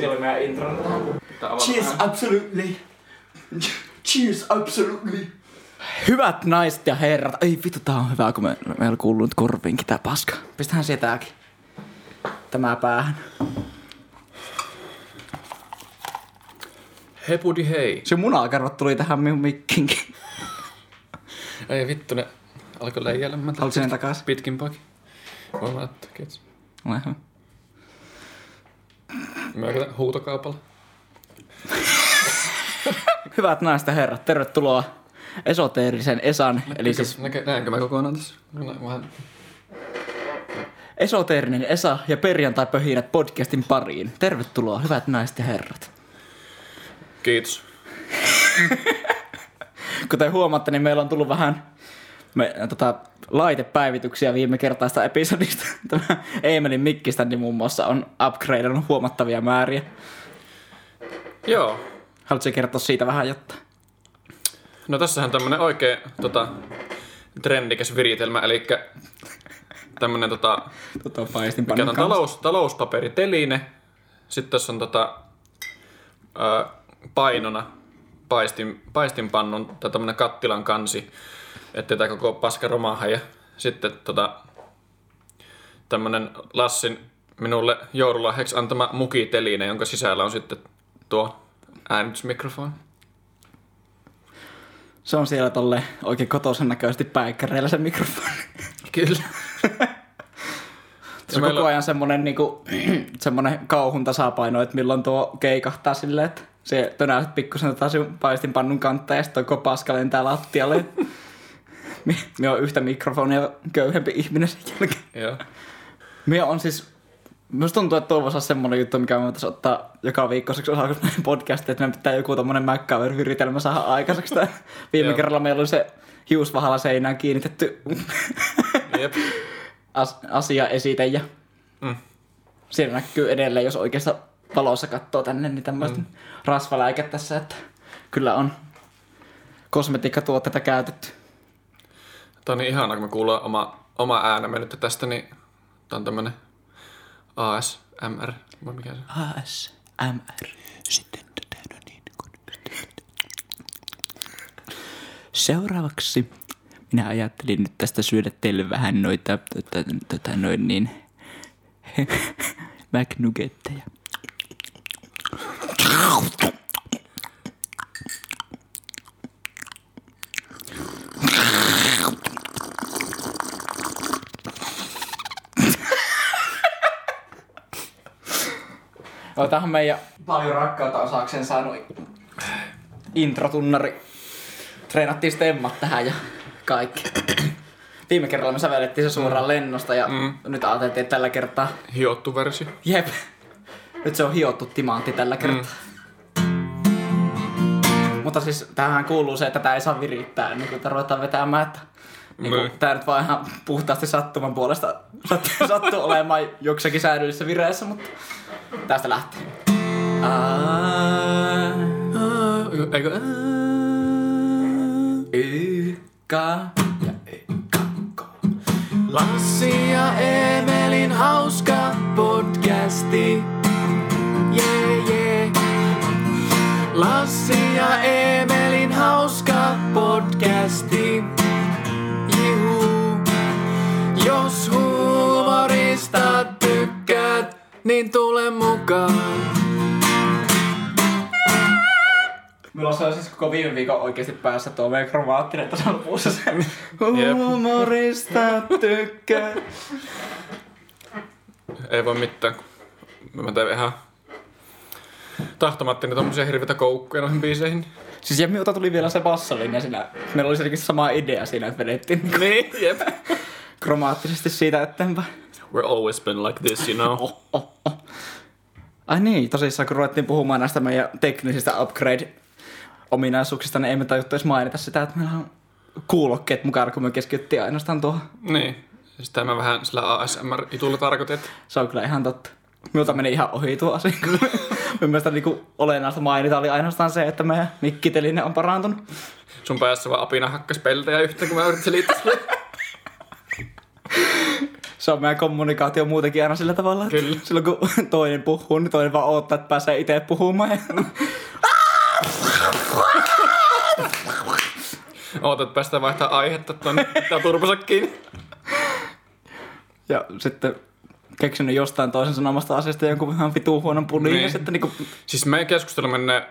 Siellä oli meidän intro. Cheers, absolutely. Cheers, absolutely. Hyvät naiset ja herrat. Ei vittu, tää on hyvä, kun me, meillä kuuluu nyt korviinkin tää paska. Pistähän se tääkin. Tämä päähän. Hepudi hei. Se munakarvat tuli tähän minun mikkinkin. Ei vittu, ne alkoi leijailemaan. Haluatko sen takas? Pitkin poikin. Voin mä ottaa, kiitos. Ole hyvä. Mä käytän huutokaupalla. Hyvät naiset ja herrat, tervetuloa esoteerisen Esan, eli siis Näkö, näenkö mä kokonaan tässä? Vähän... esoteerinen Esa ja perjantai-pöhinät podcastin pariin. Tervetuloa, hyvät naiset ja herrat. Kiitos. Kuten huomaatte, niin meillä on tullut vähän me, tota, laitepäivityksiä viime kertaista episodista. Tämä Eemelin mikkistäni muun muassa on upgradeannut huomattavia määriä. Joo. Haluatko kertoa siitä vähän jotta? No tässähän tämmönen oikein tota, trendikäs viritelmä, eli tämmönen tota, Tota, mikä on talous, talouspaperiteline. Sitten tässä on tota, ää, painona paistin, paistinpannun tai tämmönen kattilan kansi, ettei tää koko paska romaha. Ja sitten tota, tämmönen Lassin minulle joululahjaksi antama mukiteline, jonka sisällä on sitten tuo äänitysmikrofoni. Se on siellä tolle oikein kotoisen näköisesti päikkäreillä se mikrofoni. Kyllä. Se on koko ajan semmonen, niinku, semmonen kauhun tasapaino, että milloin tuo keikahtaa silleen, että se tönäiset pikkusen taas paistinpannun kantta ja sitten koko paska lentää lattialle. Mie on yhtä mikrofonia köyhempi ihminen sen jälkeen. Joo. Mie on siis, Musta tuntuu, että tuo voisi olla semmonen juttu, mikä me voitaisiin ottaa joka viikkoiseksi osaksi meidän podcastia, että meidän pitää joku tommonen MacGyver-viritelmä saada aikaiseksi. Tai viime Joo. kerralla meillä oli se hiusvahalla seinään kiinnitetty Jep. as- asia esite ja Mm. siellä näkyy edelleen, jos oikeassa valossa katsoo tänne, niin tämmöistä mm. rasvaläikä tässä, että kyllä on kosmetiikkatuotteita käytetty. Tämä on niin ihanaa, kun me kuullaan oma, oma äänemme nyt tästä, niin tämä on tämmönen ASMR. Vai mikä se on? ASMR. Sitten tätä no niin kun... Seuraavaksi minä ajattelin nyt tästä syödä teille vähän noita, tota, tota, noin niin, McNuggetteja. Otahan meidän paljon rakkautta osakseen saanut introtunnari. Treenattiin stemmat tähän ja kaikki. Viime kerralla me sävellettiin se suoraan lennosta ja Mm. nyt ajateltiin, että tällä kertaa, Hiottu versio. jep, nyt se on hiottu timantti tällä kertaa. Mutta siis tähän kuuluu se, että tätä ei saa virittää ennen kuin tätä ruvetaan vetämään, että niin Niin. tää nyt vaan ihan puhtaasti sattuman puolesta sattuu, sattuu olemaan joksakin säädyllisessä vireessä, mutta tästä lähtee. Eikö? Ykka ja ykka. Lassi ja Emelin hauska podcasti. Yeah, yeah. Lassi ja Emelin hauska podcasti. Niin tule mukaan. Mulla se on siis koko viime viikon oikeasti päässä tuo meidän kromaattinen tässä lopussa se Jep. humorista tykkää. Ei voi mitään. kun Mä teen ihan tahtomattani tommosia hirveitä koukkuja noihin biiseihin. Siis ja minulta tuli vielä se bassolinja siinä. Meillä oli sama idea siinä, että vedettiin Niin, jep. kromaattisesti siitä eteenpäin. We're always been like this, you know. Oh, oh, oh. Ai niin, tosissaan kun ruvettiin puhumaan näistä meidän teknisistä upgrade-ominaisuuksista, niin ei me tajuttu edes mainita sitä, että meillä on kuulokkeet mukana, kun me keskityttiin ainoastaan tuohon. Niin. Sitä mä vähän sillä ASMR-itulla tarkoitin, että Se on kyllä ihan totta. Minulta meni ihan ohi tuo asia. Mun mielestä niin olennaista mainita oli ainoastaan se, että meidän mikkiteline on parantunut. sun päässä vaan apina hakkas peltejä yhtä, kun mä yritin sulle. se on meidän kommunikaatio muutenkin aina sillä tavalla, että Kyllä. silloin kun toinen puhuu, niin toinen vaan odottaa, että pääsee itse puhumaan. Ootat, että päästään vaihtaa aihetta tonne tää turpansa kiinni. Ja sitten keksinyt jostain toisen sanomasta asiasta jonkun ihan vitu huonon punin. Niin. Sitten niinku, Siis meidän keskustelu menee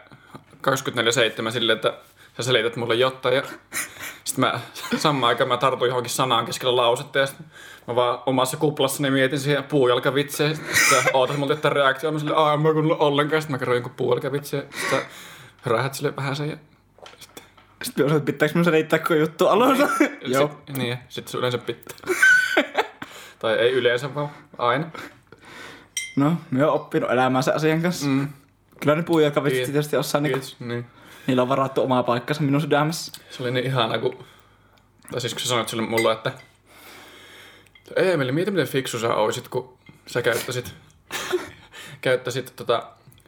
24-7 silleen, että sä selität mulle jotain ja sitten mä samaan aikaan mä tartun johonkin sanaan keskellä lausetta ja sitten mä vaan omassa kuplassani mietin siihen puujalkavitseen. Sitten sä ootat multa jotain reaktioon, mä silleen, aah, mä en kuunnellut ollenkaan. Sitten mä kerroin jonkun puujalkavitseen. Sitten rähät sille vähän sen ja sitten mä sanoin, että pitääkö mun selittää, kun juttu alussa. Joo. Sit, niin, sitten se yleensä pitää. tai ei yleensä, vaan aina. No, mä oon oppinut elämään sen asian kanssa. Mm. Kyllä ne puujalkavitsit tietysti jossain, niinku, Kiitos. Niin. niillä on varattu oma paikkansa minun sydämessä. Se oli niin ihana, kun... Tai siis kun sä sanoit sille mulle, että... Eemeli, mieti miten fiksu sä oisit, kun sä käyttäisit... käyttäisit tota,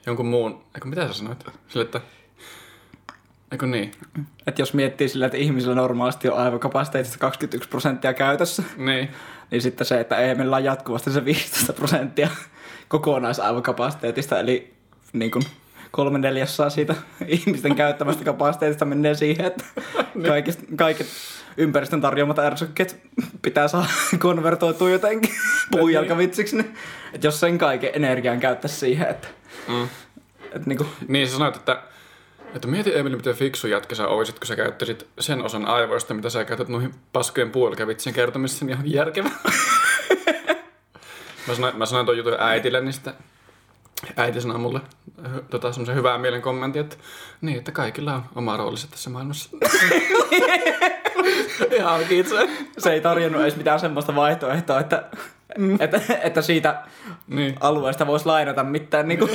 jonkun muun... Eikö mitä sä sanoit? Sille, että... Eikö niin? Että jos miettii sillä, että ihmisillä normaalisti on aivokapasiteetista 21 prosenttia käytössä, Niin. niin sitten se, että ei meillä on jatkuvasti se 15 prosenttia kokonaisaivokapasiteetista, eli niin kuin kolme neljäsosaa siitä ihmisten käyttämästä kapasiteetista menee siihen, että kaikista, kaiket ympäristön tarjoamat ärsykkeet pitää saada konvertoitua jotenkin puujalkavitsiksi. Niin, että jos sen kaiken energian käyttäisi siihen, että, Mm. että niin kuin, Niin sä sanoit, että... Että mieti Emeli, miten fiksu jätkä sä oisit, kun sä käyttäisit sen osan aivoista, mitä sä käytät noihin paskojen puolikavitsien kertomiseen ihan järkevä. mä, sanoin, mä sanoin tuon jutun äitille, niin sitten äiti sanoi mulle ö, tota, semmoisen hyvää mielen kommentin, että niin, että kaikilla on oma roolinsa tässä maailmassa. ihan kiitos. se ei tarjonnut edes mitään semmoista vaihtoehtoa, että, että, että siitä Niin. alueesta voisi lainata mitään niin kuin,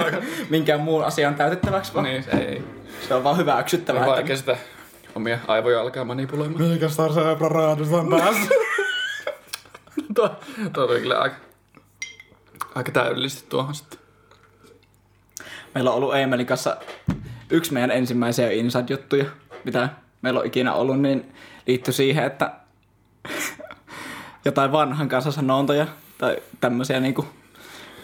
minkään muun asian täytettäväksi, vaan Niin, se ei. se on vaan hyväksyttävää. On että- vaikea sitä omia aivoja alkaa manipuloimaan. Mikä Star Zebra raadus on päässä? tuo, tuo oli kyllä aika, aika täydellisesti tuohon sitten. Meillä on ollut Eemelin kanssa yksi meidän ensimmäisiä inside-juttuja, mitä meillä on ikinä ollut, niin liittyi siihen, että jotain vanhan kanssa sanontoja tai tämmöisiä, niinku,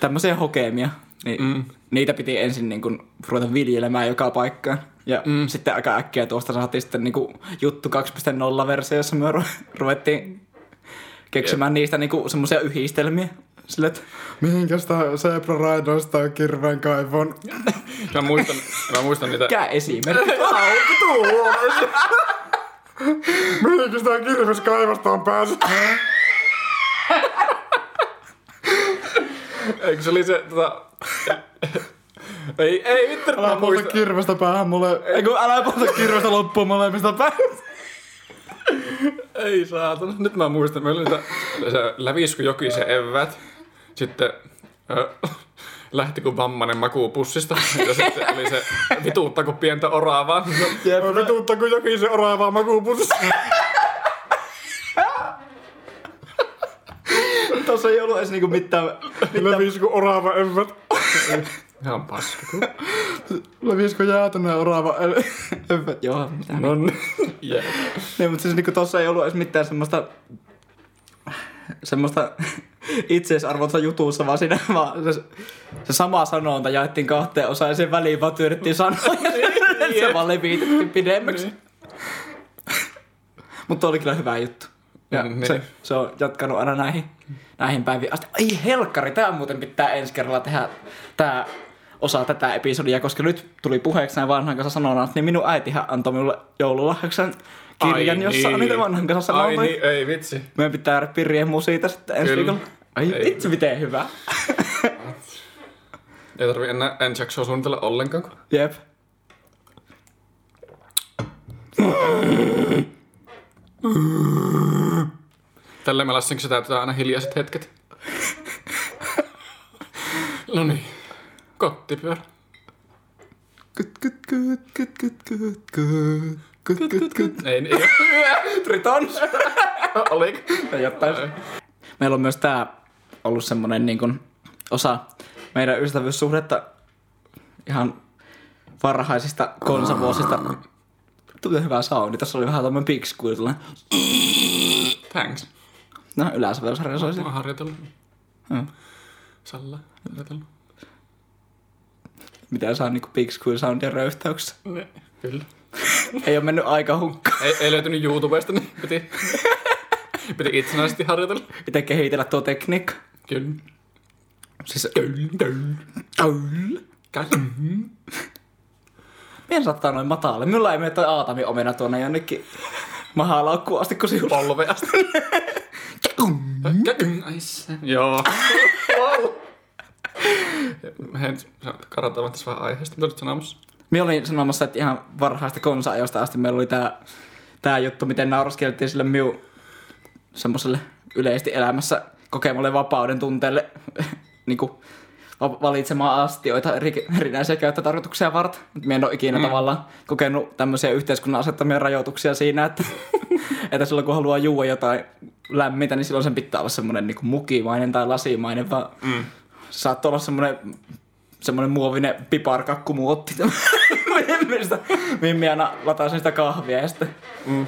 tämmöisiä hokemia, niin mm. niitä piti ensin niinku, ruveta viljelemään joka paikkaan. Ja mm. sitten aika äkkiä tuosta saatiin sitten niinku, juttu 2.0 jossa me ru- ruvettiin keksimään niistä niinku, semmoisia yhdistelmiä. Sille, että Mihinkäs tää Zebra Raidosta on kirveen kaivon? Mä muistan, mä muistan niitä... mikä esimerkki? Mihinkäs tää kirves kaivosta on päässyt? Eikö se oli se, tota... ei, ei vittu, Älä muistan. kirvestä päähän mulle. Ei kun älä polta Kirvestä loppuun molemmista päin. Ei saatana. Nyt mä muistan, meillä oli niitä, se lävisku jokisen evät. Sitten ö, lähti kuin vammanen makuu pussista. Ja sitten oli se vituutta kuin pientä oraavaa. Jep. Vituutta kun jokin se oraavaa makuupussissa. Tossa ei ollut edes niinku mitään... Levis kuin oraava evät. Ihan paska. Levis kuin jäätyneen oraava Hyvät, joo, mitään. No niin. Yeah. Niin, mutta siis niinku tossa ei ollut edes mitään semmoista... Semmoista itseisarvonsa jutussa, vaan siinä vaan se, se sama sanonta jaettiin kahteen osaan ja sen väliin vaan työnnettiin sanoja. se vaan levitettiin pidemmäksi. Mutta oli kyllä hyvä juttu. Ja Mm, se, niin. se, on jatkanut aina näihin, näihin päiviin asti. Ai helkkari, tää muuten pitää ensi kerralla tehdä tää osa tätä episodia, koska nyt tuli puheeksi näin vanhan kanssa sanonat, niin minun äitihän antoi minulle joululahjaksen kirjan, Ai jossa on niin. niitä vanhan kanssa Ai sanontoja. niin, ei vitsi. Meidän pitää jäädä riemu siitä sitten ensi Kyllä. viikolla. Ai Ei. vitsi miten hyvä. Ei tarvi enää ensi jaksoa suunnitella ollenkaan. kun- Jep. Tällä me lassinkin täytetään aina hiljaiset hetket. no niin. Kottipyörä. Kut, kut, kut, kut, kut, kut, kut. Kut, kut, kut. Ei, ei Triton. Oliko? Jotain. Meillä on myös tää ollut semmonen niin kuin osa meidän ystävyyssuhdetta ihan varhaisista konsavuosista. Tuli hyvä soundi. Tässä oli vähän tämmönen pikskuilu. Thanks. No yläsävelsarja se olisi. Mä oon harjoitellut. Mm. Salla, harjoitellut. Miten saa niinku School Soundia röyhtäyksessä. Ne, kyllä. Ei ole mennyt aika hukkaan. Ei, ei löytynyt YouTubesta, niin piti, piti itsenäisesti harjoitella. Itse kehitellä tuo tekniikka. Kyllä. Siis. Mien saattaa noin mataalle. Minulla ei mene toi Aatami omena tuonne jonnekin mahalaukkuun asti, kun sinulla Polveasta. Ai se. Joo. Hei, karataan tässä vähän aiheesta. Mitä olet sanomassa? Minä olin sanomassa, että ihan varhaista konsa-ajosta asti meillä oli tää, tää juttu, miten nauraskeltiin sille miu semmoselle yleisesti elämässä kokemalle vapauden tunteelle niinku, va- valitsemaan astioita eri, erinäisiä käyttötarkoituksia varten. Minä en ole ikinä mm. tavallaan kokenut tämmöisiä yhteiskunnan asettamia rajoituksia siinä, että, että silloin kun haluaa juua jotain lämmintä, niin silloin sen pitää olla semmoinen niinku mukimainen tai lasimainen, vaan mm. saattoi olla semmoinen semmoinen muovinen piparkakkumuotti. Mistä Mimmi aina latasin sitä kahvia ja sitten mm.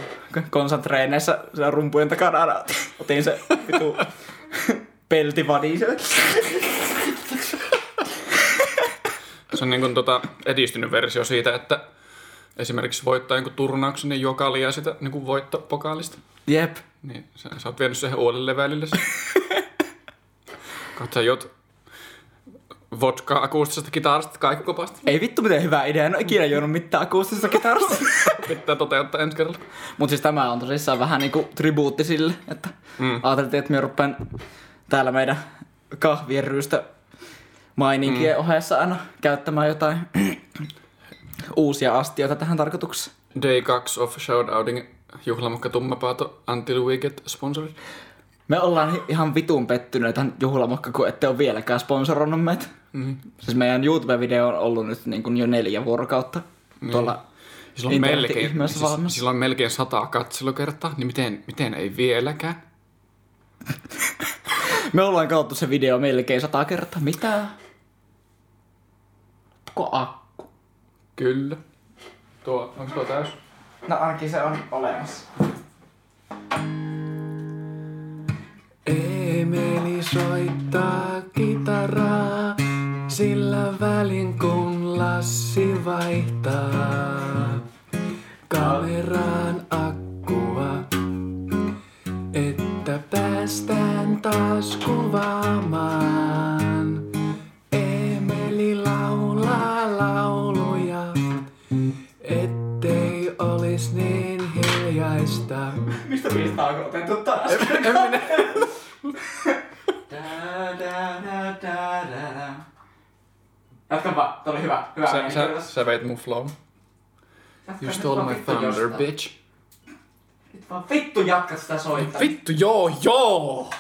konsantreeneissä siellä rumpujen takana aina otin se vitu peltivadi. Se on niin kuin tota edistynyt versio siitä, että esimerkiksi voittaa jonkun turnauksen, niin juo kaljaa sitä niin kuin voittopokaalista. Jep. Niin, sä, sä oot vienyt sen uudelle levelille. sen. Kohta vodkaa akustisesta kitarasta kaikukopasta. Ei vittu miten hyvä idea, en ole ikinä juonut mitään akustisesta kitarasta. Pitää toteuttaa ensi kerralla. Mutta siis tämä on tosissaan vähän niinku tribuutti sille, että mm. ajateltiin, että me rupean täällä meidän kahvien ryystä maininkien mm. ohessa aina käyttämään jotain uusia astioita tähän tarkoitukseen. Day 2 of shoutouting juhlamokka tummapaato until we get sponsored. Me ollaan ihan vitun pettyneitä juhlamokka, kun ette ole vieläkään sponsoroinut meitä. Mm. Siis meidän YouTube-video on ollut nyt niin kuin jo neljä vuorokautta mm. tuolla Sillä on, melkein, siis, valmis. sillä on melkein sata katselukertaa, niin miten, miten ei vieläkään? Me ollaan katsottu se video melkein sata kertaa. Mitä? Ko akku? Kyllä. Tuo, onko tuo täys? No ainakin se on olemassa. Emeli soittaa kitaraa, sillä välin kun Lassi vaihtaa kameraan akkua, että päästään taas kuvaamaan. Emeli laulaa lauluja, ettei olis niin hiljaista. Mistä biistä on otettu taas? En minä. Oli hyvä. Hyvä Sä, sä, sä veit mun flow. You stole my vittu thunder, jostain. bitch. Nyt vaan vittu jatka sitä soittaa. Vittu, joo, joo!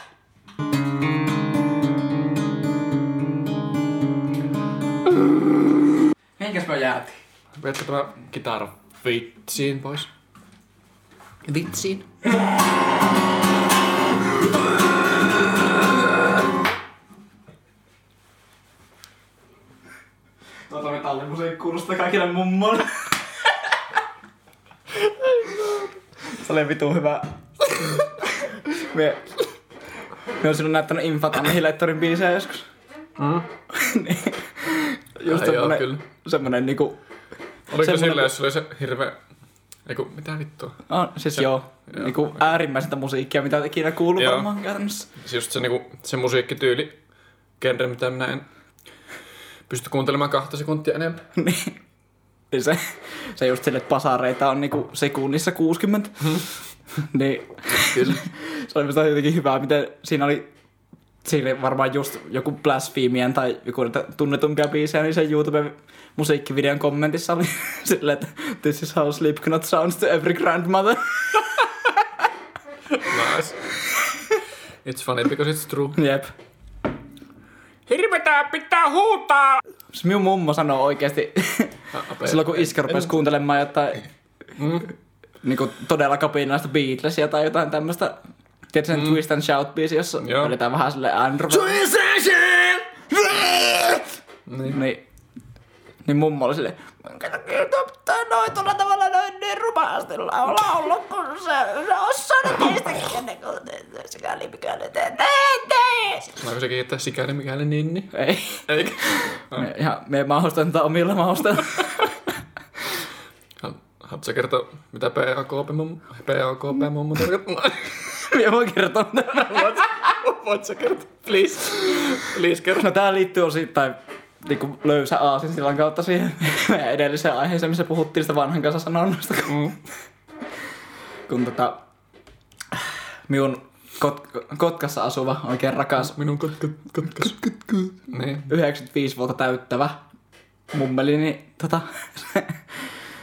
Minkäs me jäätiin? Veetkö tämä kitara vitsiin pois? Vitsiin. metallimusiikki kuulostaa kaikille mummolle. Se oli vitu hyvä. Mie, mie on silloin näyttänyt Infat Annihilaatorin biisejä joskus. Mm. niin. Just Ai joo, semmonen, kyllä. semmonen niinku... Oliko se Semmonen- silleen, jos se oli se hirveä... Eiku, mitä vittua? On, siis Se- joo, joo. niinku äärimmäisintä musiikkia, mitä ikinä kuullut Joo. varmaan käytännössä. Se just se, niinku, se musiikkityyli, genre, mitä minä en pysty kuuntelemaan kahta sekuntia enempää. niin. Niin se, se just sille, että pasareita on niinku sekunnissa 60. niin Kyllä. se oli minusta jotenkin hyvä, miten siinä oli siinä varmaan just joku Blasphemien tai joku tunnetumpia biisejä, niin sen YouTube-musiikkivideon kommentissa oli silleen, että this is how Slipknot sounds to every grandmother. Nice. It's funny because it's true. Jep. Hirvetää pitää huutaa! Siis minun mummo sanoo oikeasti, silloin kun iskä rupesi kuuntelemaan jotain Mm. niinku todella kapinaista Beatlesia tai jotain tämmöistä, tiedätkö sen Twist and Shout biisi, jossa vedetään vähän silleen äänen niin. niin, niin mummo oli silleen, tuo pitää noin tuolla tavalla noin niin ruma asti laulaa, kun se, se osaa teistä ennen kuin sikäli mikäli te teette. Sanoiko sekin, että sikäli mikäli ninni? Ei. Eikä? Me, ihan, me maustan tätä omilla maustella. Haluatko sä kertoa, mitä PAKP mummo, tarkoittaa? Minä voin kertoa tämän. Voit sä kertoa? Please. Please kerro. No tää liittyy osittain niin löysä aasin sillan kautta siihen meidän edelliseen aiheeseen, missä puhuttiin sitä vanhan kanssa sanonnasta. Mm. Kun tota, minun Kot- Kotkassa asuva oikein rakas Minun kotka, kotkas. Niin. 95 vuotta täyttävä mummeli, niin tota,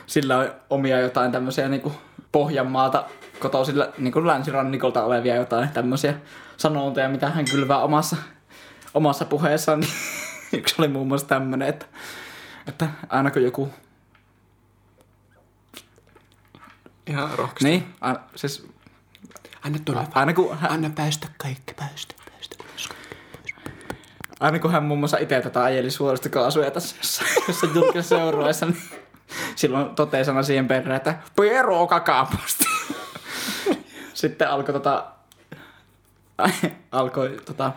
sillä on omia jotain tämmöisiä niinku Pohjanmaata kotoisilla niinku länsirannikolta olevia jotain tämmöisiä sanontoja, mitä hän kylvää omassa, omassa puheessaan. Niin yksi oli muun muassa tämmönen, että, että aina kun joku... Ihan rohkeasti. Niin, aina, siis Anna tulla. aina kun hän, Anna päästä kaikki, päästä, päästä. Aina kun hän muun muassa itse tätä ajeli suorista kaasuja tässä jossain, jossain julkisessa seurueessa, niin silloin toteisana siihen perään, että Piero kakaaposti. Sitten alkoi tota, alkoi tota,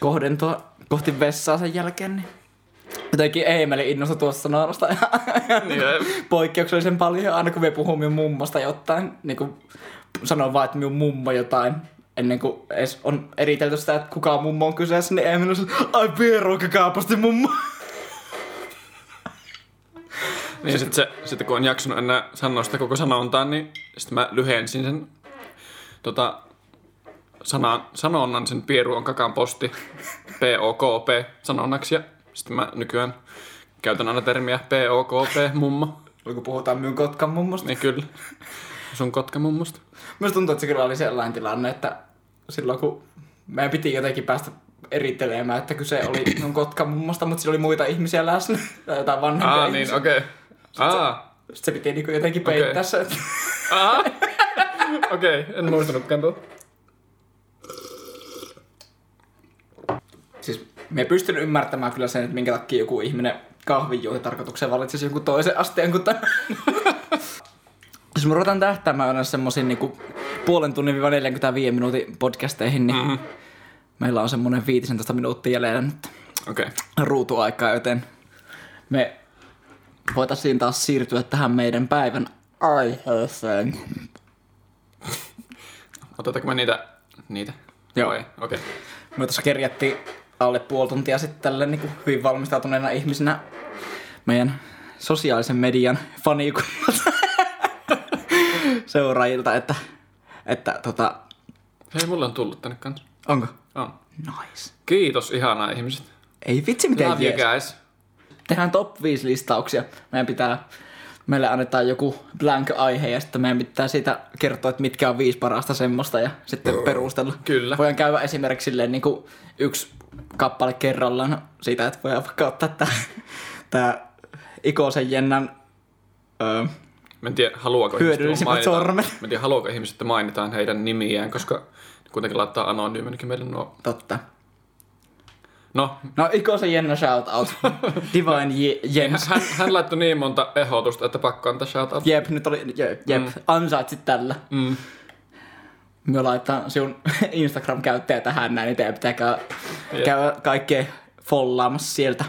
kohdentua kohti vessaa sen jälkeen, niin jotenkin Eemeli innostui ja, ja Niin, poikkeuksellisen paljon, aina kun me puhuu minun mummosta jotain, niin kuin sanon vaan, että minun mummo jotain, ennen kuin edes on eritelty sitä, että kuka mummo on kyseessä, niin Eemeli on ai Piero kaapasti mummo. Niin sit se, sitten kun on jaksanut enää sanoa sitä koko sanontaa, niin sitten mä lyhensin sen tota, sanan, sanonnan sen Pieru on kakan posti POKP sanonnaksi ja sitten mä nykyään käytän aina termiä POKP mummo. Kun puhutaan minun Kotkan mummosta. Niin kyllä. Sun kotka mummosta. Minusta tuntuu, että se kyllä oli sellainen tilanne, että silloin kun meidän piti jotenkin päästä erittelemään, että kyse oli minun Kotkan mummosta, mutta siellä oli muita ihmisiä läsnä, tai jotain vanhempia Aa, ihmisiä. niin, okei. Okay. Aa, Sitten se piti niinku jotenkin peittää Okei. se. että-. Okei, okay, en muistanutkaan tuota. Siis me ei pystynyt ymmärtämään kyllä sen, että minkä takia joku ihminen kahvinjuontitarkoitukseen valitsisi jonkun toisen asteen kuin tämän. Jos me ruvetaan tähtäämään aina semmoisiin niinku puolen tunnin 45 minuutin podcasteihin, niin mm-hmm. meillä on semmoinen 15 minuuttia jäljellä nyt Okei. Okay. ruutuaikaa, joten me voitaisiin taas siirtyä tähän meidän päivän aiheeseen. Otetaanko me niitä? Niitä? Joo. Okei. Okay. Me tuossa kerjattiin alle puoli tuntia sitten tälle niin hyvin valmistautuneena ihmisenä meidän sosiaalisen median fanikunnalta seuraajilta, että, että tota, Hei, mulla on tullut tänne kanssa. onko? On. Nice. Kiitos ihanaa ihmiset. Ei vitsi miten Love you jees. guys. Tehdään top 5 listauksia. Meidän pitää, meille annetaan joku blank aihe ja sitten meidän pitää siitä kertoa, että mitkä on viisi parasta semmoista ja sitten perustella. Kyllä. Voidaan käydä esimerkiksi silleen niin kuin yksi kappale kerrallaan siitä, että voidaan vaikka ottaa tää, tää Ikosen Jennan öö, Mä en tiedä, haluaako Hyödyllisimmät ihmiset, sormet. Mä en tiedä, haluaako ihmiset, että mainitaan heidän nimiään, koska kuitenkin laittaa anonyyminkin meille nuo. totta. No, No Ikosen Jenna shout out. Divine Je- Jens. hän, hän laittoi niin monta ehdotusta, että pakko antaa shoutout. Jep, nyt oli, jep, jep mm. ansaitsit tällä. Mm. Me laittaa sinun Instagram-käyttäjä tähän näin, niin teidän pitää käydä, kaikkea follaamassa sieltä.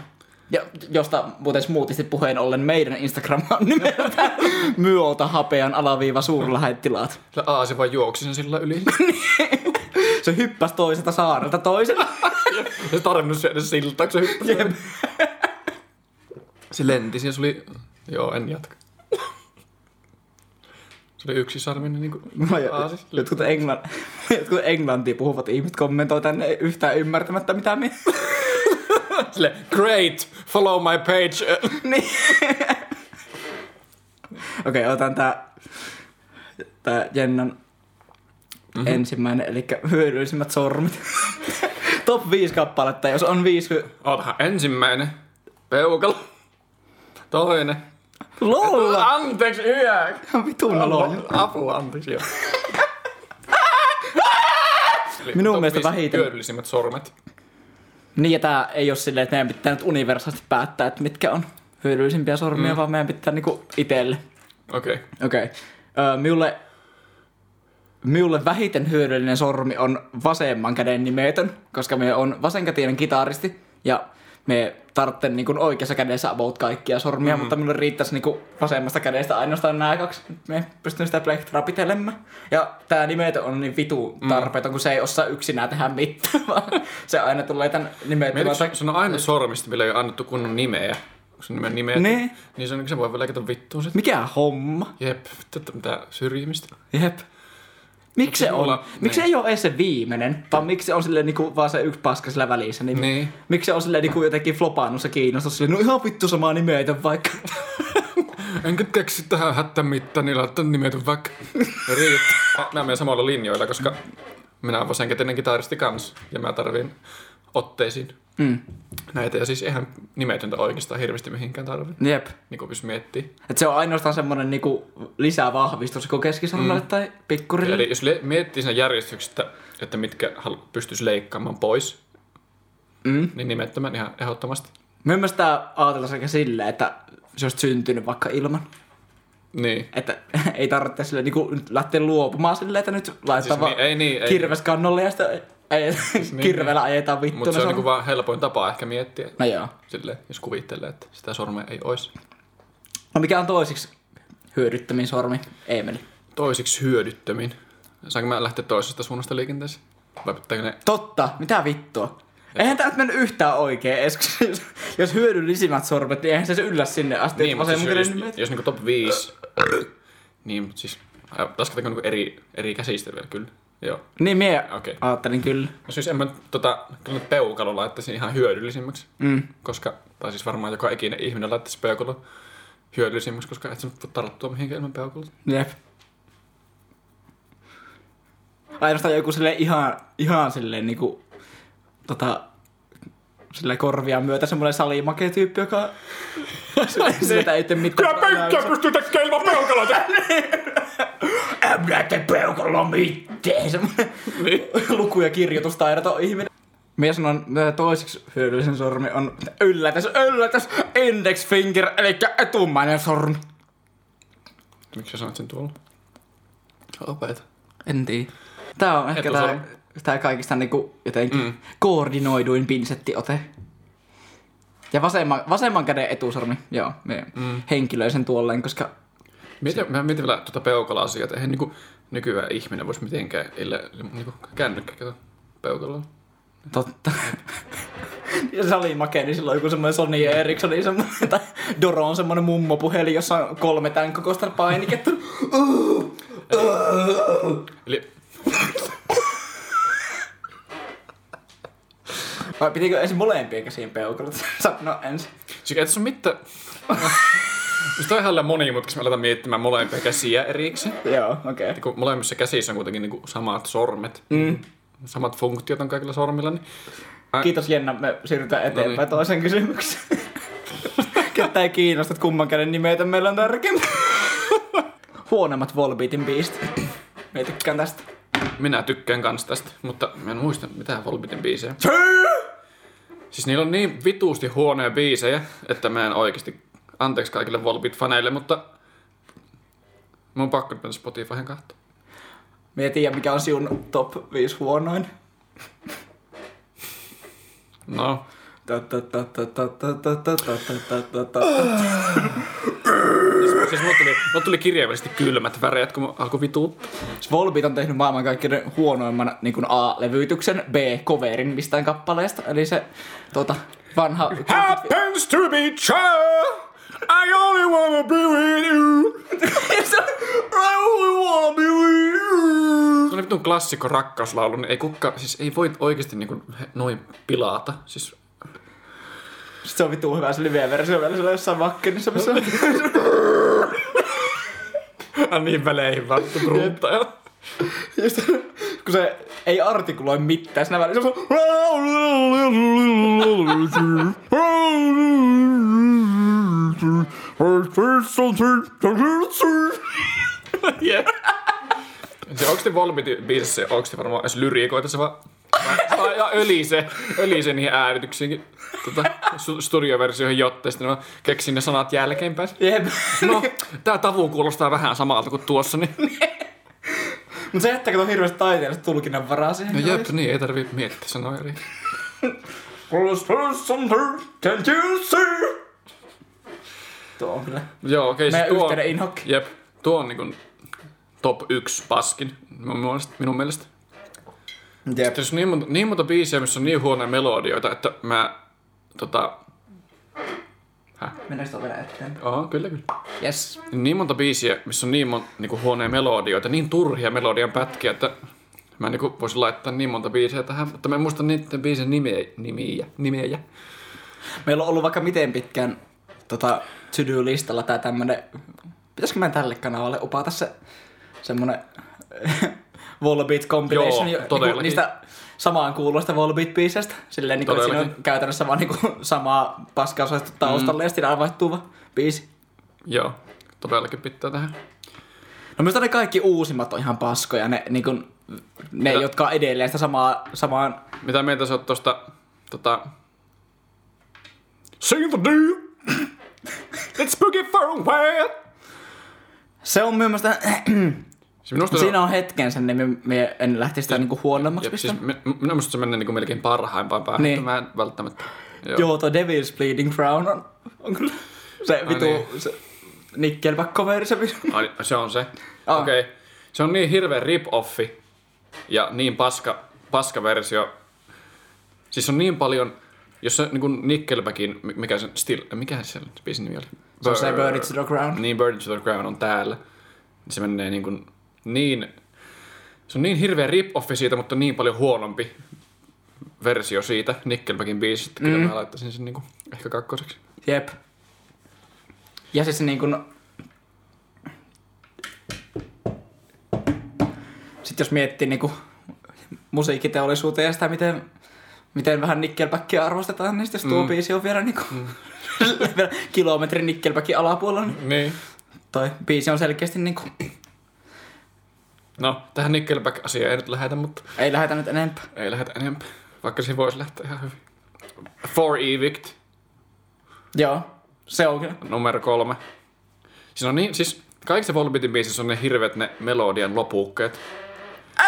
Ja josta muuten smoothisti puheen ollen meidän Instagram on nimeltä myolta hapean alaviiva suurlähettilaat. Sillä aasi vaan juoksi sen sillä yli. Se hyppäsi toiselta saarelta toiselle. Se tarvinnut syödä siltaa, kun se hyppäsi. Jep. Se lenti, se oli... Joo, en jatka. Se oli yksi sarminen niinku No, ja- aasis. jotkut, englann, jotkut englantia puhuvat ihmiset kommentoi tänne yhtään ymmärtämättä mitä me. Sille, great, follow my page. niin. Okei, okay, otan tää, tää Jennan mm-hmm. ensimmäinen, eli hyödyllisimmät sormet. Top 5 kappaletta, jos on 5 hy- Otahan ensimmäinen. Peukalo. Toinen. Lolla! Anteeksi, yö. Ihan vitun noloja. Apua, anteeksi, joo. Minun mielestä vähiten. Hyödyllisimmät sormet. Niin ja tää ei ole silleen, että meidän pitää nyt universaalisti päättää, että mitkä on hyödyllisimpiä sormia, mm. vaan meidän pitää niinku itelle. Okei. Okay. Okei. Okay. Öö, minulle, minulle vähiten hyödyllinen sormi on vasemman käden nimetön, koska me on vasenkätinen kitaristi ja me tarvitsen niin oikeassa kädessä about kaikkia sormia, mm. mutta minulle riittäisi niin kuin vasemmasta kädestä ainoastaan nämä kaksi. Me pystyn sitä plektraa pitelemään. Ja tämä nimetön on niin vitu tarpeeton, kun se ei osaa yksinään tehdä mitään, vaan se aina tulee tämän nimettömän. Mietitkö, se on aina sormista, millä ei ole annettu kunnon nimeä. Kun se nimen nimeä, Niin. niin se, on, se voi vielä vittuun sit. Mikä homma? Jep, tätä mitä syrjimistä. Jep. Miksi se on? Miksi niin. ei ole edes se viimeinen, vaan miksi se on silleen niinku vaan se yksi paska sillä välissä? Niin, Niin. Miksi se on silleen niinku jotenkin flopannut se kiinnostus silleen, no ihan vittu samaa nimeitä vaikka. Enkä keksi tähän hätän mittaan, niin laittaa nimetyn vaikka. Riittää. Mä menen samalla linjoilla, koska minä olen vasenkätinen kitaristi kans. Ja mä tarviin otteisiin Mm. näitä. Ja siis eihän nimetöntä oikeastaan hirveästi mihinkään tarvi. Jep. Niin kuin miettimään. Et se on ainoastaan semmonen niinku lisää vahvistus koko keskisormelle mm. tai pikkurille. Eli jos le- miettii siinä järjestyksestä, että mitkä hal- pystyisi leikkaamaan pois, Mm. niin nimettömän ihan ehdottomasti. Myös tää ajatella sekä silleen, että se olisi syntynyt vaikka ilman. Niin. Että ei tarvitse sille niinku nyt lähteä luopumaan silleen, että nyt laitetaan Siis vaan niin, ei niin, ei. kirves kannolle ja sitten niin. kirveellä ajetaan vittuna. Mutta se on niinku vaan helpoin tapa ehkä miettiä, No joo. silleen, jos kuvittelee, että sitä sormea ei olisi. No mikä on toisiksi hyödyttämin sormi? Eemeli. Toisiksi hyödyttömin. Saanko mä lähteä toisesta suunnasta liikenteeseen? Vai pitääkö ne... Totta, mitä vittua? Eihän tää nyt mennyt yhtään oikein edes, jos- jos hyödyllisimmät sormet, niin eihän se yllä sinne asti. Niin, mutta siis, jos, nimet. jos niinku top 5, niin mutta siis... äh, Lasketaanko niinku eri, eri käsistä vielä kyllä? Joo. Niin mie Okei. ajattelin kyllä. No siis en mä tota, kyllä peukalo laittaisin ihan hyödyllisimmäksi. Mm. Koska, tai siis varmaan joka ikinen ihminen laittaisi peukalo hyödyllisimmäksi, koska et sä nyt voi tarttua mihinkään ilman peukaloa. Jep. Ainoastaan joku sille ihan, ihan silleen niinku, tota, sille korvia myötä semmoinen salimake tyyppi, joka sitä ei tee mitään. Kyllä penkkiä pystyy tekemään ilman peukaloita. Minä tee peukalla mitään. Semmoinen luku- ja kirjoitustaidoton ihminen. Mie sanon, että toiseksi hyödyllisen sormi on yllätys, yllätys, index finger, eli etumainen sormi. Miksi sä sanot sen tuolla? Opeta. En tiedä. Tää on ehkä tää, tää kaikista niinku jotenkin Mm. koordinoiduin pinsettiote. Ja vasemman, vasemman käden etusormi, joo, mm. henkilöin sen tuolleen, koska Mietin, mä mietin vielä tuota peukala-asiaa, että eihän niinku nykyään ihminen voisi mitenkään ille, niinku kännykkä kato peukalolla. totta. ja salimake, niin silloin joku semmoinen Sony Ericsson, niin semmoinen, tai Doro on semmoinen mummopuhelin, jossa on kolme tämän kokoista painiketta. Eli Vai pitikö ensin molempien käsien peukalot? Sano ensin. siis et se on mitään... Siis toi on ihan monimutkaisesti, mä aletaan miettimään molempia käsiä erikseen. Joo, okei. Okay. Kun molemmissa käsissä on kuitenkin niinku samat sormet. Mm. Samat funktiot on kaikilla sormilla, niin... Ä, Kiitos Jenna, me siirrytään eteenpäin No niin. toisen kysymykseen. Kettä ei kiinnosta, että kumman käden nimeitä meillä on tärkeimmät. Huonommat Volbeatin biisit. Me tykkään tästä. Minä tykkään kans tästä, mutta mä en muista mitään Volbeatin biisejä. Siis niillä on niin vituusti huonoja biisejä, että mä en oikeasti... Anteeksi kaikille Volbeat-faneille, mutta... Mun on pakko mennä Spotifyhin katsoa. Me ei tiedä, mikä on sinun top 5 huonoin. No, siis mulla tuli, mulla tuli kirjaimellisesti kylmät väreet, kun mä alkoi vituuttaa. Volbeat on tehnyt maailmankaikkeuden huonoimman niin kuin A-levytyksen B-coverin mistään kappaleesta. Eli se tuota, vanha... Happens to be true. I only wanna be with you. I only wanna be with you. Se on vitun klassikko rakkauslaulu, niin ei kukka, siis ei voi oikeasti niin noin pilata. Siis Sitten se on vittu hyvä se live-versio vielä siellä jossain vakkenissa, missä on... on niin väleihin vältty bruttaa. Just, kun se ei artikuloi mitään siinä välissä. Se on... yeah. Se onks te Volbeat biisissä, onks te varmaan edes lyriikoita se vaan... vai- vai- ja ölisee, ölisee niihin äänityksiin tota, studioversioihin jotta, sitten mä keksin ne sanat jälkeenpäin. Jep. No, tää tavu kuulostaa vähän samalta kuin tuossa, niin... Mutta se jättää kato hirveästi taiteellista tulkinnan varaa siihen. No jep, niin, ei tarvii miettiä sanoa eri. Plus, plus, on her, can't you see? Tuo on kyllä. Joo, okei, Meidän siis tuo... yhteinen inhokki. Jep, tuo on niinku top 1 paskin minun mielestä. Minun mielestä. Jep. Jos on niin monta, niin monta biisiä, missä on niin huonoja melodioita, että mä tota... Mennään sitä vielä eteenpäin. Oho, kyllä kyllä. Yes. Niin monta biisiä, missä on niin mon, niinku huonoja melodioita, niin turhia melodian pätkiä, että mä niinku voisin laittaa niin monta biisiä tähän, mutta mä en muista niiden biisien nimeä, nimiä, nimeä. Meillä on ollut vaikka miten pitkään tota, to-do-listalla tää tämmönen... Pitäisikö mä tälle kanavalle upata se semmonen Volbeat compilation Joo, jo- todellakin. niistä samaan kuuluista Volbeat-biisestä. Silleen niinku, siinä on käytännössä vaan niinku samaa paskaa soitettu taustalle mm. ja sitten vaihtuva biisi. Joo, todellakin pitää tähän. No minusta ne kaikki uusimmat on ihan paskoja. Ne, niinku, ne Mitä? jotka on edelleen sitä samaa, samaan... Mitä mieltä sä oot tosta, tota, Sing the deal. Let's it for a while. Se on myös mielestä... siis minusta Siinä on hetken sen, niin me en lähtisi sitä niinku huonommaksi Jep, siis me, minun mielestä se menee niinku melkein parhaimpaan päähän, Niin. mä en välttämättä. Joo. Joo, tuo Devil's Bleeding Crown on, on kyllä se vitu niin. se Nickelback-coveri se. Ai, se on se. Ah. Okei. Okay. Se on niin hirveä rip-offi ja niin paska, paska versio. Siis on niin paljon, jos se niin Nickelbackin, mi- mikä se still, mikä se biisin nimi oli? Se on se Burn- It to the Ground. Niin, Burn It to the Ground on täällä. Niin Se menee niin kuin, niin, se on niin hirveä rip-offi siitä, mutta niin paljon huonompi versio siitä Nickelbackin biisistä. Kyllä mä laittaisin sen niin kuin, ehkä kakkoseksi. Jep. Ja siis niin kuin... Sitten jos miettii niin kuin musiikkiteollisuuteen ja sitä, miten, miten vähän Nickelbackia arvostetaan, niin sitten tuo Mm. biisi on vielä niin kuin, vielä kilometrin Nickelbackin alapuolella, niin Niin. toi biisi on selkeästi niin kuin, No, tähän Nickelback-asiaan ei nyt lähetä, mutta ei lähetä nyt enempää. ei lähetä enempää. Vaikka se voisi lähteä ihan hyvin. For Evict, Joo, se on kyllä. numero kolme. Siinä on niin, siis kaikissa Volbeatin biisissä on ne hirveät ne melodian lopukkeet.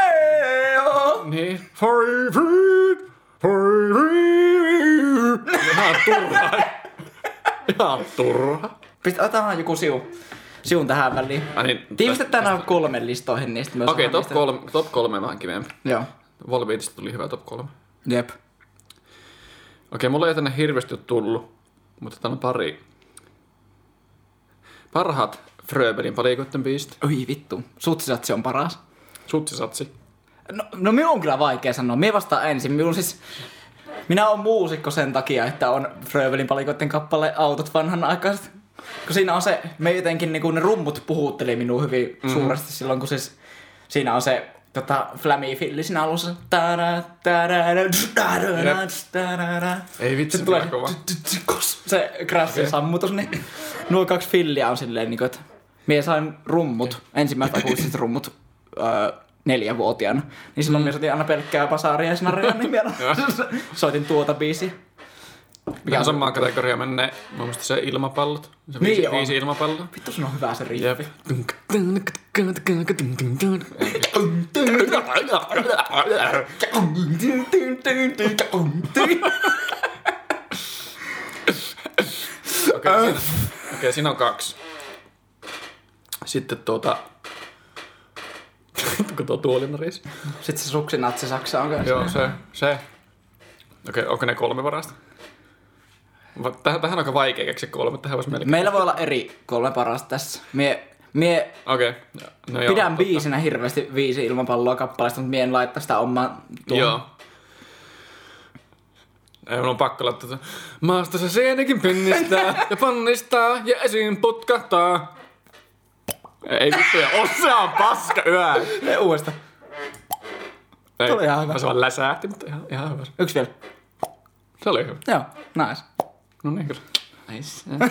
Ei, joo. Niin. For Evict. Ihan turhaa. Ihan turha. Pistä, otetaan joku siu. Siun tähän väliin. Ai niin, Tiivistetään nämä kolmen listoihin, niin sitten Okei, saadaan top, kolme, top kolme on vähän kivempi. Joo, Volbeatista tuli hyvä top kolme. jep. Okei, mulla ei tänne hirveästi ole tullut, mutta täällä on pari. Parhaat Fröbelin palikoitten biisit. Oi vittu, sutsisatsi on paras. Sutsisatsi. No, no minun on kyllä vaikea sanoa. Minä vastaan ensin. Minun siis... Minä olen muusikko sen takia, että on Frövelin palikoiden kappale Autot vanhan aikaiset. Kun siinä on se, me jotenkin niin ne rummut puhutteli minua hyvin mm-hmm. suuresti silloin, kun siis siinä on se tota, Flammy-filli siinä alussa. Ei vitsi, Sitten tulee kova. se, se Okei. sammutus, niin nuo kaksi filliä on silleen, niin kuin, että mie sain rummut, ensimmäiset akustiset rummut öö, neljävuotiaana. Niin silloin mm. mie soitin aina pelkkää basaria ja niin vielä soitin tuota biisiä. Mikä on samaan kategoria menee mun mielestä se ilmapallot. Se Niin viisi, on. viisi ilmapalloa. Vittu sun on hyvä se. Jep. Okei, okay, siinä, okay, siinä on kaksi. Sitten tuota... Kun tuo tuolinaris. Sitten se suksinatsi Saksa on kanssa. Joo, se. se. Okei, okay, onko ne kolme parasta? Tähän, tähän on aika vaikea keksiä kolme. Tähän voisi melkein... Meillä voi olla eri kolme parasta tässä. Mie, mie Okei. No joo, pidän totta. biisinä hirveästi viisi ilmapalloa kappaleesta, mutta mie en laittaa sitä omaa tuohon. Joo. Ei, mun on pakko laittaa. Maasta se sienikin pinnistää ja pannistaa ja esiin putkahtaa. Ei vittu, on paska yö. Ei, uudestaan. Ei, oli ihan hyvä. Se vaan läsähti, mutta ihan, ihan hyvä. Yksi vielä. Se oli hyvä. Joo, nice. No niin, kyllä. nice.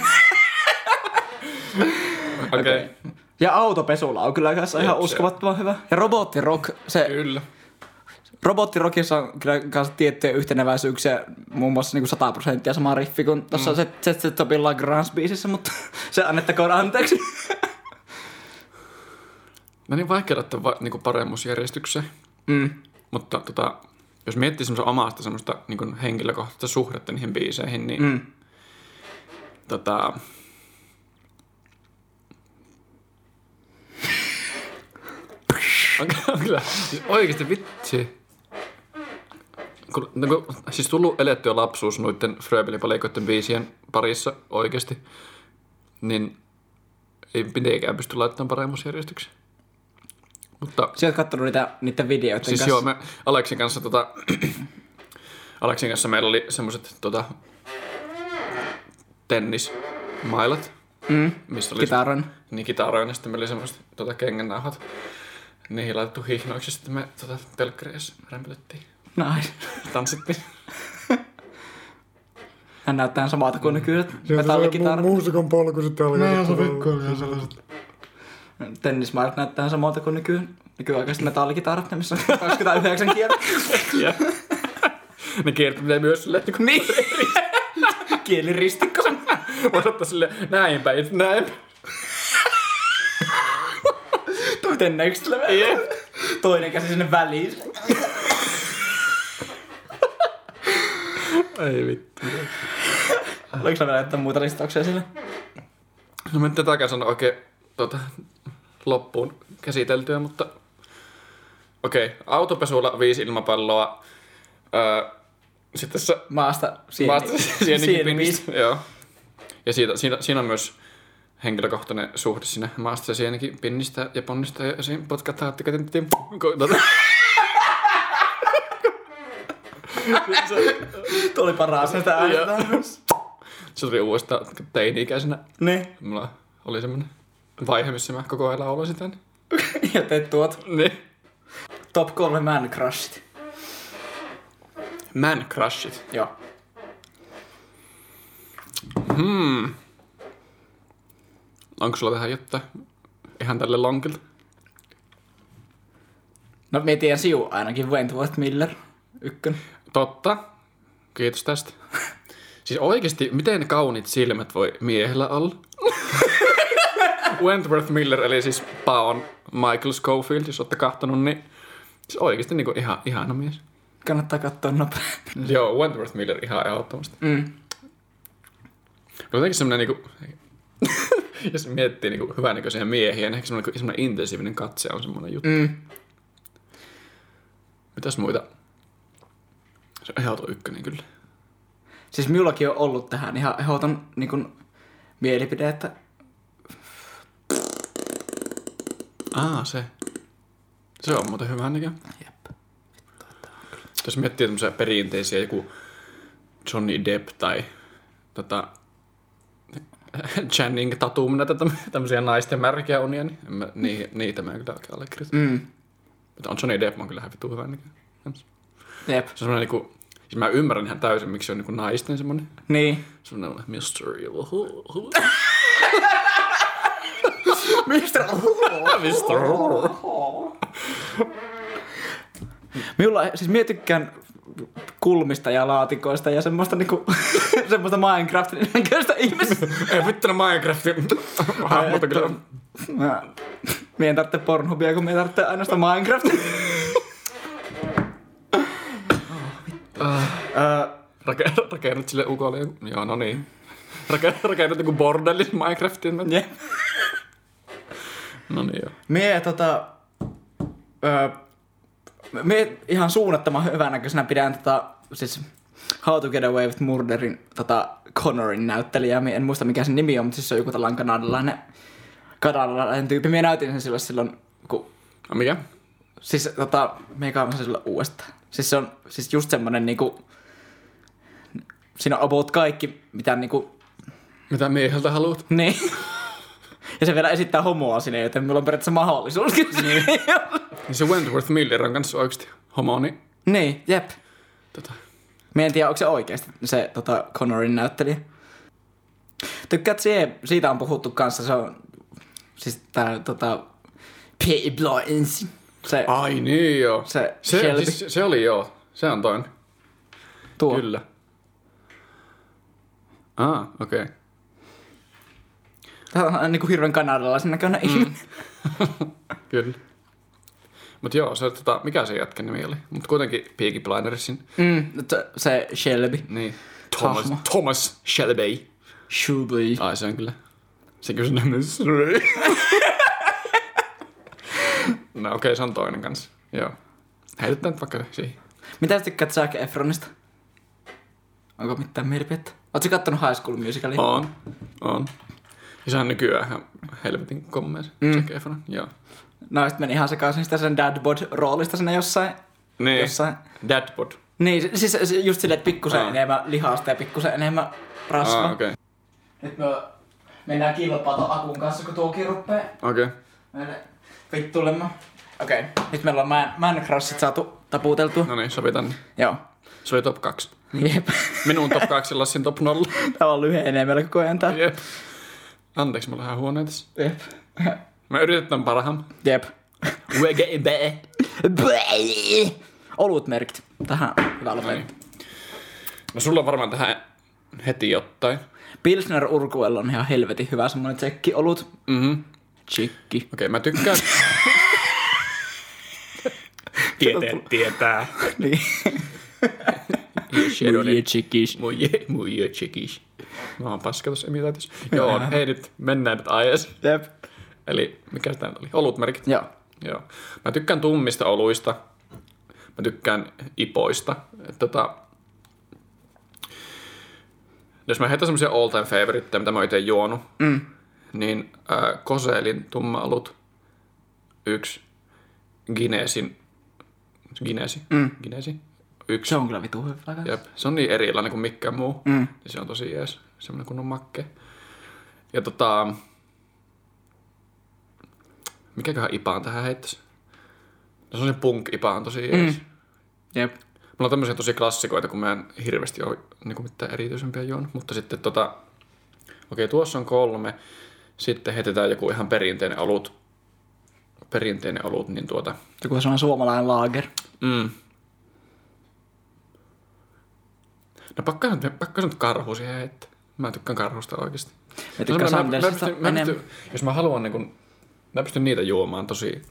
Okei. Okay. Ja autopesulla on kyllä kanssa ihan uskomattoman hyvä. Ja robottirock, se Kyllä. Robottirokissa on kyllä kanssa tiettyjä yhteneväisyyksiä, muun muassa niin 100 prosenttia sama riffi kuin tuossa mm. Topin Lagrange biisissä, mutta se annettakoon anteeksi. No niin vaikea laittaa va- niinku paremmuusjärjestykseen. Mm. Mutta tota, jos miettii semmoista omasta semmoista niin henkilökohtaista suhdetta niihin biiseihin, niin Mm. tota, on, on kyllä, siis oikeesti vitsi. Kun, no, kun, siis tullut elettyä lapsuus noiden Fröbelipalikoiden biisien parissa oikeesti, niin ei mitenkään pysty laittamaan paremmuusjärjestykseen. Mutta Sä oot kattonut niitä, niiden videoiden Siis kanssa. joo, me Aleksin kanssa tota, Aleksin kanssa meillä oli semmoset tota, tennismailat, Mm. missä oli Kitaran. niin kitaroin, ja sitten meillä oli semmoset tota, kengännauhat. Niihin laitettu hihnoiksi, ja sitten me tota, telkkareissa rämpytettiin. Nice. Tanssittiin. Hän näyttää samalta kuin nykyiset metallikitarat. Muusikon polku sitten oli. No, se pikkuhiljaa sellaiset. Tennismailat näyttää samalta kuin nyky, nykyaikaiset metallikitarat, missä on 29 kieltä. ja ne kiertelee myös silleen, kun niin. Kieliristikko. voisi ottaa silleen näin päin, näin päin. Toiten next level. Jep. Toinen käsi sinne väliin. Ei vittu. Oliko sulla vielä jotain muita listauksia sille? No me nyt tätäkään sanoa oikein tota, loppuun käsiteltyä, mutta okei, okay. autopesulla viisi ilmapalloa, öö, sitten se Maasta sieni. maasta joo. Ja siitä, siinä, siinä on myös henkilökohtainen suhde sinne maasta ja sienikin pinnistä ja ponnista ja siinä potkataan, että tota, Tuo oli paras sitä ääntä. se tuli uudestaan teini-ikäisenä. Ne. Mulla oli semmoinen vaihe, missä mä koko ajan lauloin sitä. Ja teet tuot. Niin. Top 3 man crushit. Man crushit. Joo. Hmm. Onko sulla tähän jotain ihan tälle lonkilta? No mä tiedän siu ainakin Wentworth Miller. Ykkönen. Totta. Kiitos tästä. Siis oikeesti, miten kauniit silmät voi miehellä olla? Wentworth Miller, eli siis Paon Michael Schofield, jos olette kahtonut, niin siis oikeesti niinku ihan ihana mies. Kannattaa katsoa nopea. Joo, Wentworth Miller ihan ehdottomasti. Mm. Mutta jotenkin semmonen niinku, jos miettii niinku hyvänäköisiä miehiä, niin ehkä semmonen, semmonen intensiivinen katse on semmonen juttu. Mm. Mitäs muita? Se on ehdoton ykkönen kyllä. Siis minullakin on ollut tähän ihan ehdoton niin kuin, mielipide, että Aa, se. Se on muuten hyvä näkö. jep. Jos miettii tämmöisiä perinteisiä, joku Johnny Depp tai tota, Channing Tatum, näitä täm- tämmöisiä naisten märkiä unia, niin en mä, ni, niitä mä en kyllä oikein allekirjoita. Mm. Mutta on Johnny Depp on kyllä vittu hyvä näkö. Se Jep. on semmoinen niinku, siis mä ymmärrän ihan täysin, miksi se on niinku naisten semmoinen. Niin. Semmoinen mystery. Mistä? Mister. Minulla, siis minä tykkään kulmista ja laatikoista ja semmoista niinku, semmoista Minecraftin näköistä ihmistä. Ei vittu ne Minecraftin hahmota kyllä. Mä, mie en tarvitse Pornhubia, kun mie tarvitse ainoastaan Minecraftia. Öö, Rake- rakennut sille ukolle. Joo, no niin. Rake- rakennut joku bordellis Minecraftiin. Jep. No niin joo. Mie tota... Öö, mie ihan suunnattoman hyvänäköisenä pidän tota... Siis How to Get Away with Murderin tota Connorin näyttelijää. Mie en muista mikä sen nimi on, mutta siis se on joku tällainen kanadalainen, kanadalainen tyyppi. Mie näytin sen silloin silloin, kun... No mikä? Siis tota, mie kaivan sen silloin uudestaan. Siis se on siis just semmonen niinku... Siinä on about kaikki, mitä niinku... Mitä mieheltä haluat? Niin. Ja se vielä esittää homoa sinne, joten mulla on periaatteessa mahdollisuus. Niin. Niin se Wentworth Miller on kanssa oikeesti homo, niin niin, jep. tota, Mä en tiedä, onko se oikeasti se tota, Connorin näyttelijä. Tykkäät sie, siitä on puhuttu kanssa, se on siis tää tota, P. Se, Ai niin joo. Se se, Shelby. siis, se oli joo. Se on toinen. tuo. Kyllä. Ah, okei. Okay. Niin kuin hirveän kanadalaisen näköinen Mm. ihminen. Kyllä. Mut joo, se, tota, mikä se jätkä nimi oli? Mut kuitenkin Peaky Blindersin. Mm, se- Shelby. Niin. Thomas, Hahmo. Thomas Shelby. Shelby. Ai se on kyllä. Se kyllä se No okei, okay, se on toinen kanssa. Joo. Heitetään nyt vaikka siihen. Mitä sä tykkäät Zac Efronista? Onko mitään mielipidettä? Oletko kattonut High School Musicalia? On. On. Ja se on nykyään ihan helvetin kommeessa. Mm. Zac Efron. Joo. No sit meni ihan sekaisin sitä sen dad bod roolista sinne jossain. Niin. Jossain. Dadbod. Niin, siis just silleen, että pikkusen Aa. enemmän lihasta ja pikkusen enemmän rasvaa. Ah, okei. Okay. Nyt me mennään kilpaton akun kanssa, kun tuokin ruppee Okei. Okay. meille vittuilemaan. Okei, okay. nyt meillä on Man, man Crushit saatu taputeltua. No niin, sovitaan. Joo. Se oli top 2. Jep. Minun top 2 Lassin top 0. Tää on lyhenee meillä koko ajan tää. Jep. Anteeksi, mulla on vähän huoneita. Jep. Mä yritetään parhaan. Jep. Wege Olutmerkit. Tähän hyvä lopettaa. niin. No sulla on varmaan tähän heti jotain. Pilsner Urquell on ihan helvetin hyvä semmonen tsekkiolut. Mhm. Tsekki. Okei, okay, mä tykkään. tietää, tietää. Niin. Muije tsekis. Muije, muije tsekis. Mä oon paska tossa imitaatiossa. Joo, hei nyt, mennään nyt aiheeseen. Jep. Eli mikä nyt oli? Olutmerkit. Joo. Joo. Mä tykkään tummista oluista. Mä tykkään ipoista. Et tota, jos mä heitän semmosia all time favoriteja, mitä mä oon ite juonut, Mm. niin äh, Koseelin tumma olut, yksi, Guinnessin, Guinnesi, Mm. Guinnesi, yksi. Se on kyllä vitu hyvä. Jep, se on niin erilainen kuin mikään muu. Mm. Ja se on tosi jees, semmoinen kunnon makke. Ja tota... Mikäköhän IPA on tähän heittäisi? No se on se punk-IPA on tosi jees. Mm. Jep. Mulla on tämmöisiä tosi klassikoita, kun mä en hirveästi ole niin mitään erityisempiä juonut. Mutta sitten tota... Okei, tuossa on kolme. Sitten heitetään joku ihan perinteinen olut. Perinteinen olut, niin tuota... Joku semmonen suomalainen laager. Mm. No pakka nyt, karhu siihen heittää. Mä tykkään karhusta oikeasti. Mä tykkään mä- mä Sandersista pystyn- mä pystyn- Jos mä haluan niin kun, mä pystyn niitä juomaan tosi,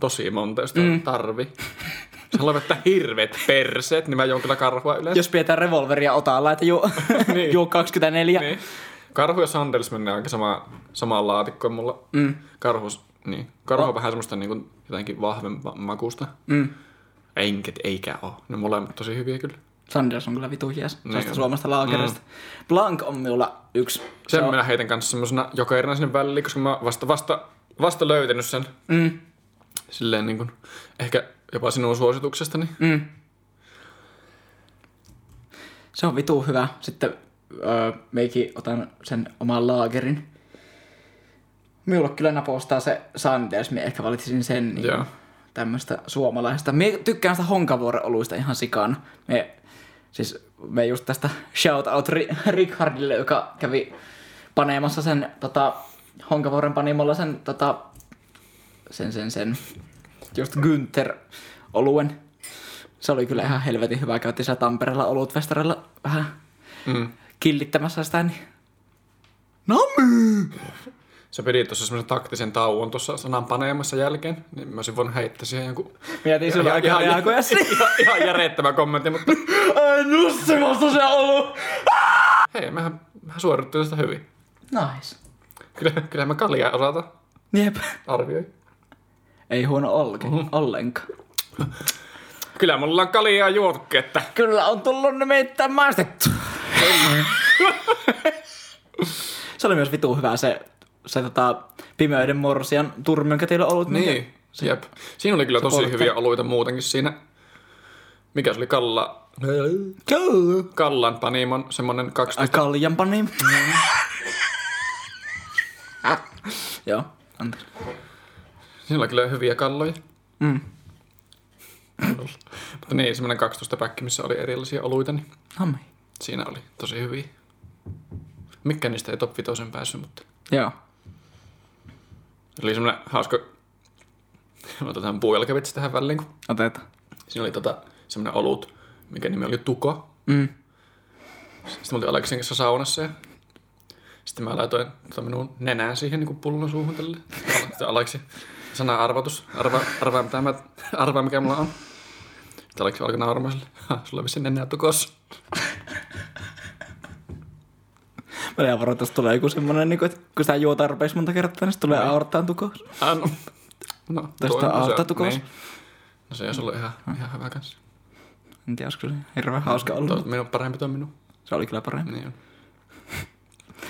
tosi monta, jos mm. tarvi. Jos haluan vetää hirveet perseet, niin mä juon kyllä karhua yleensä. Jos pidetään revolveria otalla, että juu, Niin. juu 24. Niin. Karhu ja Sanders menee aika sama, samaan laatikkoon mulla. Mm. Karhus, niin. Karhu on vähän semmoista niin kuin, jotenkin vahvempaa makusta. Mm. Enket eikä oo. Ne molemmat tosi hyviä kyllä. Sanders on kyllä vitu jees. Niin Sellaista on. suomasta laagerista. Blanc on minulla yksi. Sen se on, minä heitän kanssa semmosena jokerina sinne väliin, koska mä vasta, vasta, vasta löytänyt sen. mm, Silleen niin kuin, ehkä jopa sinun suosituksestani. mm. Se on vitu hyvä. Sitten öö, meikin otan sen oman laagerin. Minulla kyllä napostaa se Sanders, me ehkä valitsisin sen niin Joo. tämmöistä suomalaista. Me tykkään sitä honkavuoren oluista ihan sikana. Me, siis me just tästä shout out Ri- Richardille, joka kävi paneemassa sen tota, honkavuoren panimolla sen, tota, sen, sen, sen, just Günther oluen. Se oli kyllä ihan helvetin hyvä. Käytti siellä Tampereella olutfestarilla vähän Mm. killittämässä sitä. Niin... Nami! Sä pidit tuossa semmoisen taktisen tauon tuossa sanan paneemassa jälkeen, niin mä olisin voinut heittää siihen jonkun... Mietin sulla aika reagoja ihan, ihan järjettävä kommentti, mutta Ai nussimassa se olu! hei, mehän, mehän suorittiin sitä hyvin. Nice. Kyllä, kyllä mä kaljaa osata Jep. arvioi. Ei huono olke, mm-hmm. ollenkaan. Kyllä mulla on kaljaa juottu, että Kyllä on tullut nimittäin maistettu. se oli myös vitu hyvä se, se tota, pimeyden morsian turmi, jonka teillä on ollut. Niin, jep. Siinä oli kyllä tosi hyviä oluita muutenkin siinä. Mikä se oli Kalla... Kallan Panimon semmonen 12... Kaljan pani. Joo, anteeksi. Siinä oli kyllä hyviä kalloja. Mm. Mutta niin, semmonen 12 päkki, missä oli erilaisia oluita, niin Hammi. siinä oli tosi hyviä. Mikä niistä ei top 5 päässyt, mutta Joo. Oli semmonen hauska... Me otetaan puujalkavitsi tähän väliin, kun Otetaan. siinä oli tota, semmoinen olut, mikä nimi oli Tuko. Mm. Sitten me oltiin Aleksin kanssa saunassa ja sitten mä laitoin tota minun nenään siihen niin pullon suuhun tälle. Sitten Aleksi sana arvotus. Arva, arvaa, mitä mä, arvaa mikä mulla on. Sitten Aleksi alkoi nauramaan sille. "Ha, Sulla on vissiin nenää tukossa. Mä varmaan, että tulee joku semmonen, niin kuin, että kun sitä juo tarpeeksi monta kertaa, niin se tulee aorttaan tukous. Ah, no. no, Tästä toi- no, se- aorttatukous. niin. No se olisi ollut ihan, ihan hyvä kanssa. En tiedä, olisiko se hirveän hauska ollut. Tuo, minun parempi tuo minun. Se oli kyllä parempi. Niin on.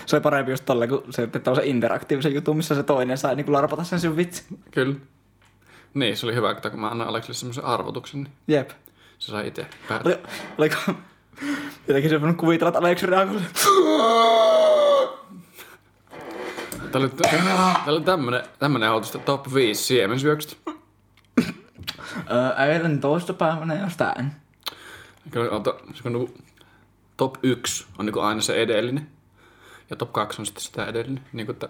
Se oli parempi just tolle, kun se että se interaktiivisen jutun, missä se toinen sai niin larpata sen sun vitsi. Kyllä. Niin, se oli hyvä, että kun mä annan Aleksille semmoisen arvotuksen, niin Jep. se sai itse päättää. Oli, oliko jotenkin se voinut kuvitella, että Aleksi reagoi. Tää oli, tää oli tämmönen, tämmönen autosta top 5 siemensyöksyt. Öö, eilen toista päivänä jostain. Kyllä, ota, se on niinku, top 1 on niinku aina se edellinen. Ja top 2 on sitten sitä edellinen. Niinku, että...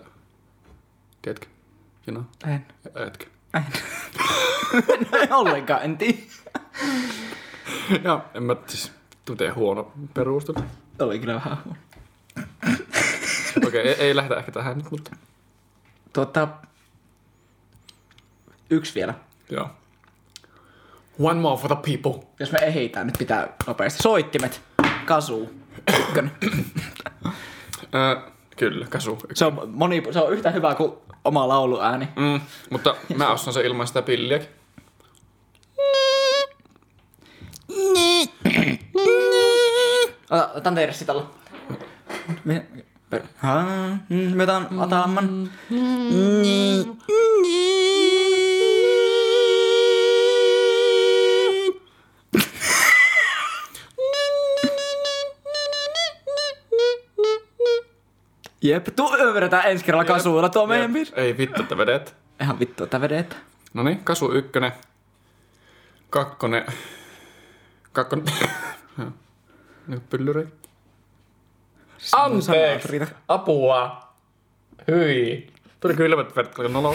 Tiedätkö? You know? En. Etkö? En. en ollenkaan, en tiedä. Joo, en mä siis... Miten huono perustelu. Oli kyllä vähän huono. Okei, ei, ei lähdetä ehkä tähän nyt, mutta... Tuota, yksi vielä. Joo. One more for the people. Jos me ehitään, nyt pitää nopeasti. Soittimet. Kasu. Ykkönen. Kyllä, kasu. Se on, moni, se on yhtä hyvä kuin oma lauluääni. Mm, mutta mä ostan sen ilman sitä pilliäkin. Otan teille sitä alla. Me, per, ha, mm, me otan Atamman. Jep, tuo vedetään ensi kerralla kasuulla tuo meidän biisi. Ei vittu, että vedet. Ihan vittu, että vedetään. No niin, kasu ykkönen. Kakkonen. Kakkonen. Niin pyllyri. Anteeksi. Apua! Hyi! Tuli kylmät verrat, kun nolo.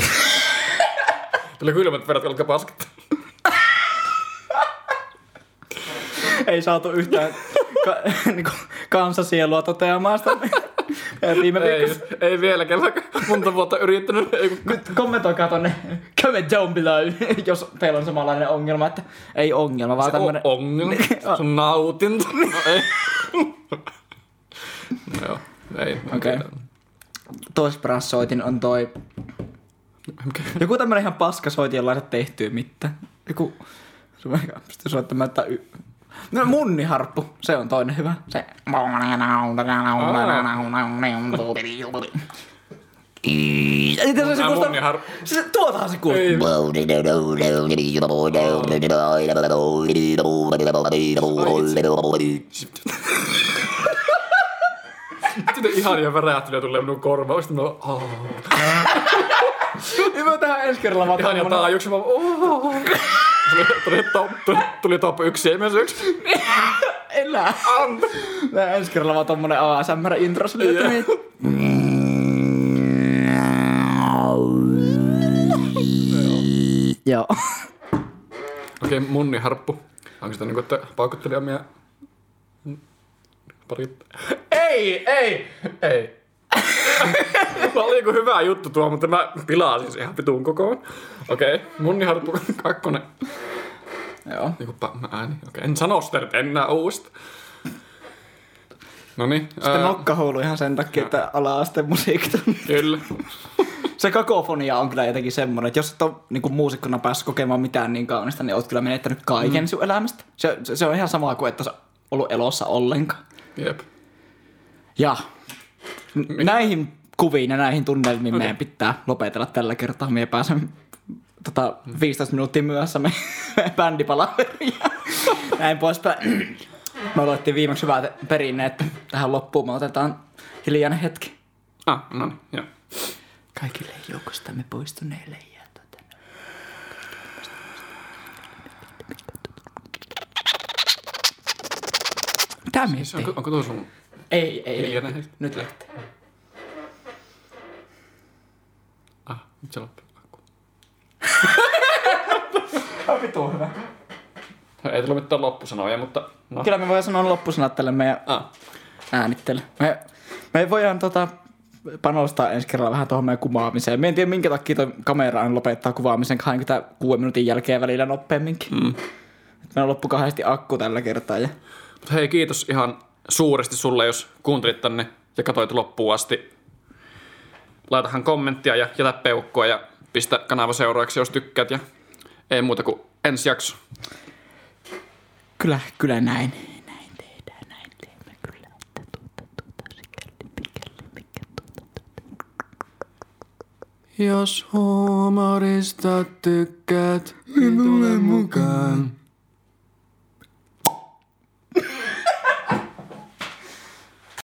Tuli kylmät verrat, kun paskat. Ei saatu yhtään ka, niinku, kansasielua toteamaan sitä viime Ei, ei vieläkään, monta vuotta yrittänyt. Ei, kun... Nyt kommentoikaa tonne comment down below, jos teillä on samanlainen ongelma, että ei ongelma, vaan tämmönen... O- ongelma. Se on nautinto. No, ei. no joo, ei. Okei. Toisperäs soitin on toi... Mikä? Joku tämmönen ihan paska soitin, jolla ei tehtyä mitään. Joku... Se on aika pystyy soittamaan, että... Y... No munniharppu, se on toinen hyvä. Se... Ei tässä se kuulostaa... munniharppu. Se, tuotahan se kuulostaa. Ei. Sitten ihania värähtelyä tulee minun korvaan. Sitten mä oon, Niin tähän ensi kerralla vaan ihania taajuuksia. Mä oon, Tuli, tuli, top, tuli, tuli top yksi ja myös yksi. Elää. Tää ensi kerralla vaan tommonen ASMR-intro niin. Joo. Okei, munniharppu. Onko sitä niinku, että paukuttelee omia... Pari... Ei, ei, ei. Mulla oli joku hyvä juttu tuo, mutta mä pilasin sen ihan vitun kokoon. Okei, munniharppu kakkonen. Joo. Niinku mä ääni. Okei, en sano sitä nyt enää uusta. Noniin. Sitten ää, nokkahuulu ihan sen takia, että ala-asteen musiikki. Kyllä. Se kakofonia on kyllä jotenkin semmoinen, että jos et ole niin muusikkona päässyt kokemaan mitään niin kaunista, niin oot kyllä menettänyt kaiken mm. sun elämästä. Se, se, se, on ihan sama kuin, että sä ollut elossa ollenkaan. Jep. Ja näihin kuviin ja näihin tunnelmiin okay. meidän pitää lopetella tällä kertaa. Me pääsemme tota, 15 minuuttia myöhässä me, bändipalaveriin näin poispäin. Me aloittiin viimeksi hyvää perinne, että tähän loppuun me otetaan hiljainen hetki. Ah, no niin, joo. Kaikille joukostamme poistuneille ja tota, Siis miettii? onko, onko tuo sun... Ei, ei, ei. Hiljainen. Nyt lähtee. Ah, nyt se loppuu. Akku. on vitu hyvä. Ei tullut mitään loppusanoja, mutta no. Kyllä me voidaan sanoa loppusanat tälle meidän Ah. äänittely. Me, me voidaan tota, panostaa ensi kerralla vähän tuohon meidän kuvaamiseen. Me en tiedä minkä takia toi kamera aina lopettaa kuvaamisen 26 minuutin jälkeen välillä nopeamminkin. Mm. Meillä loppu kahdesti akku tällä kertaa. Ja... Mut hei, kiitos ihan suuresti sulle, jos kuuntelit tänne ja katsoit loppuun asti. Laitahan kommenttia ja jätä peukkoa ja pistä kanava seuraavaksi, jos tykkäät. Ja ei muuta kuin ensi jakso. Kyllä, kyllä näin. Näin tehdään, näin teemme kyllä. Että tuota, tuota, sikäli, mikäli, mikä tuota, Jos huumorista tykkäät, niin tule mukaan.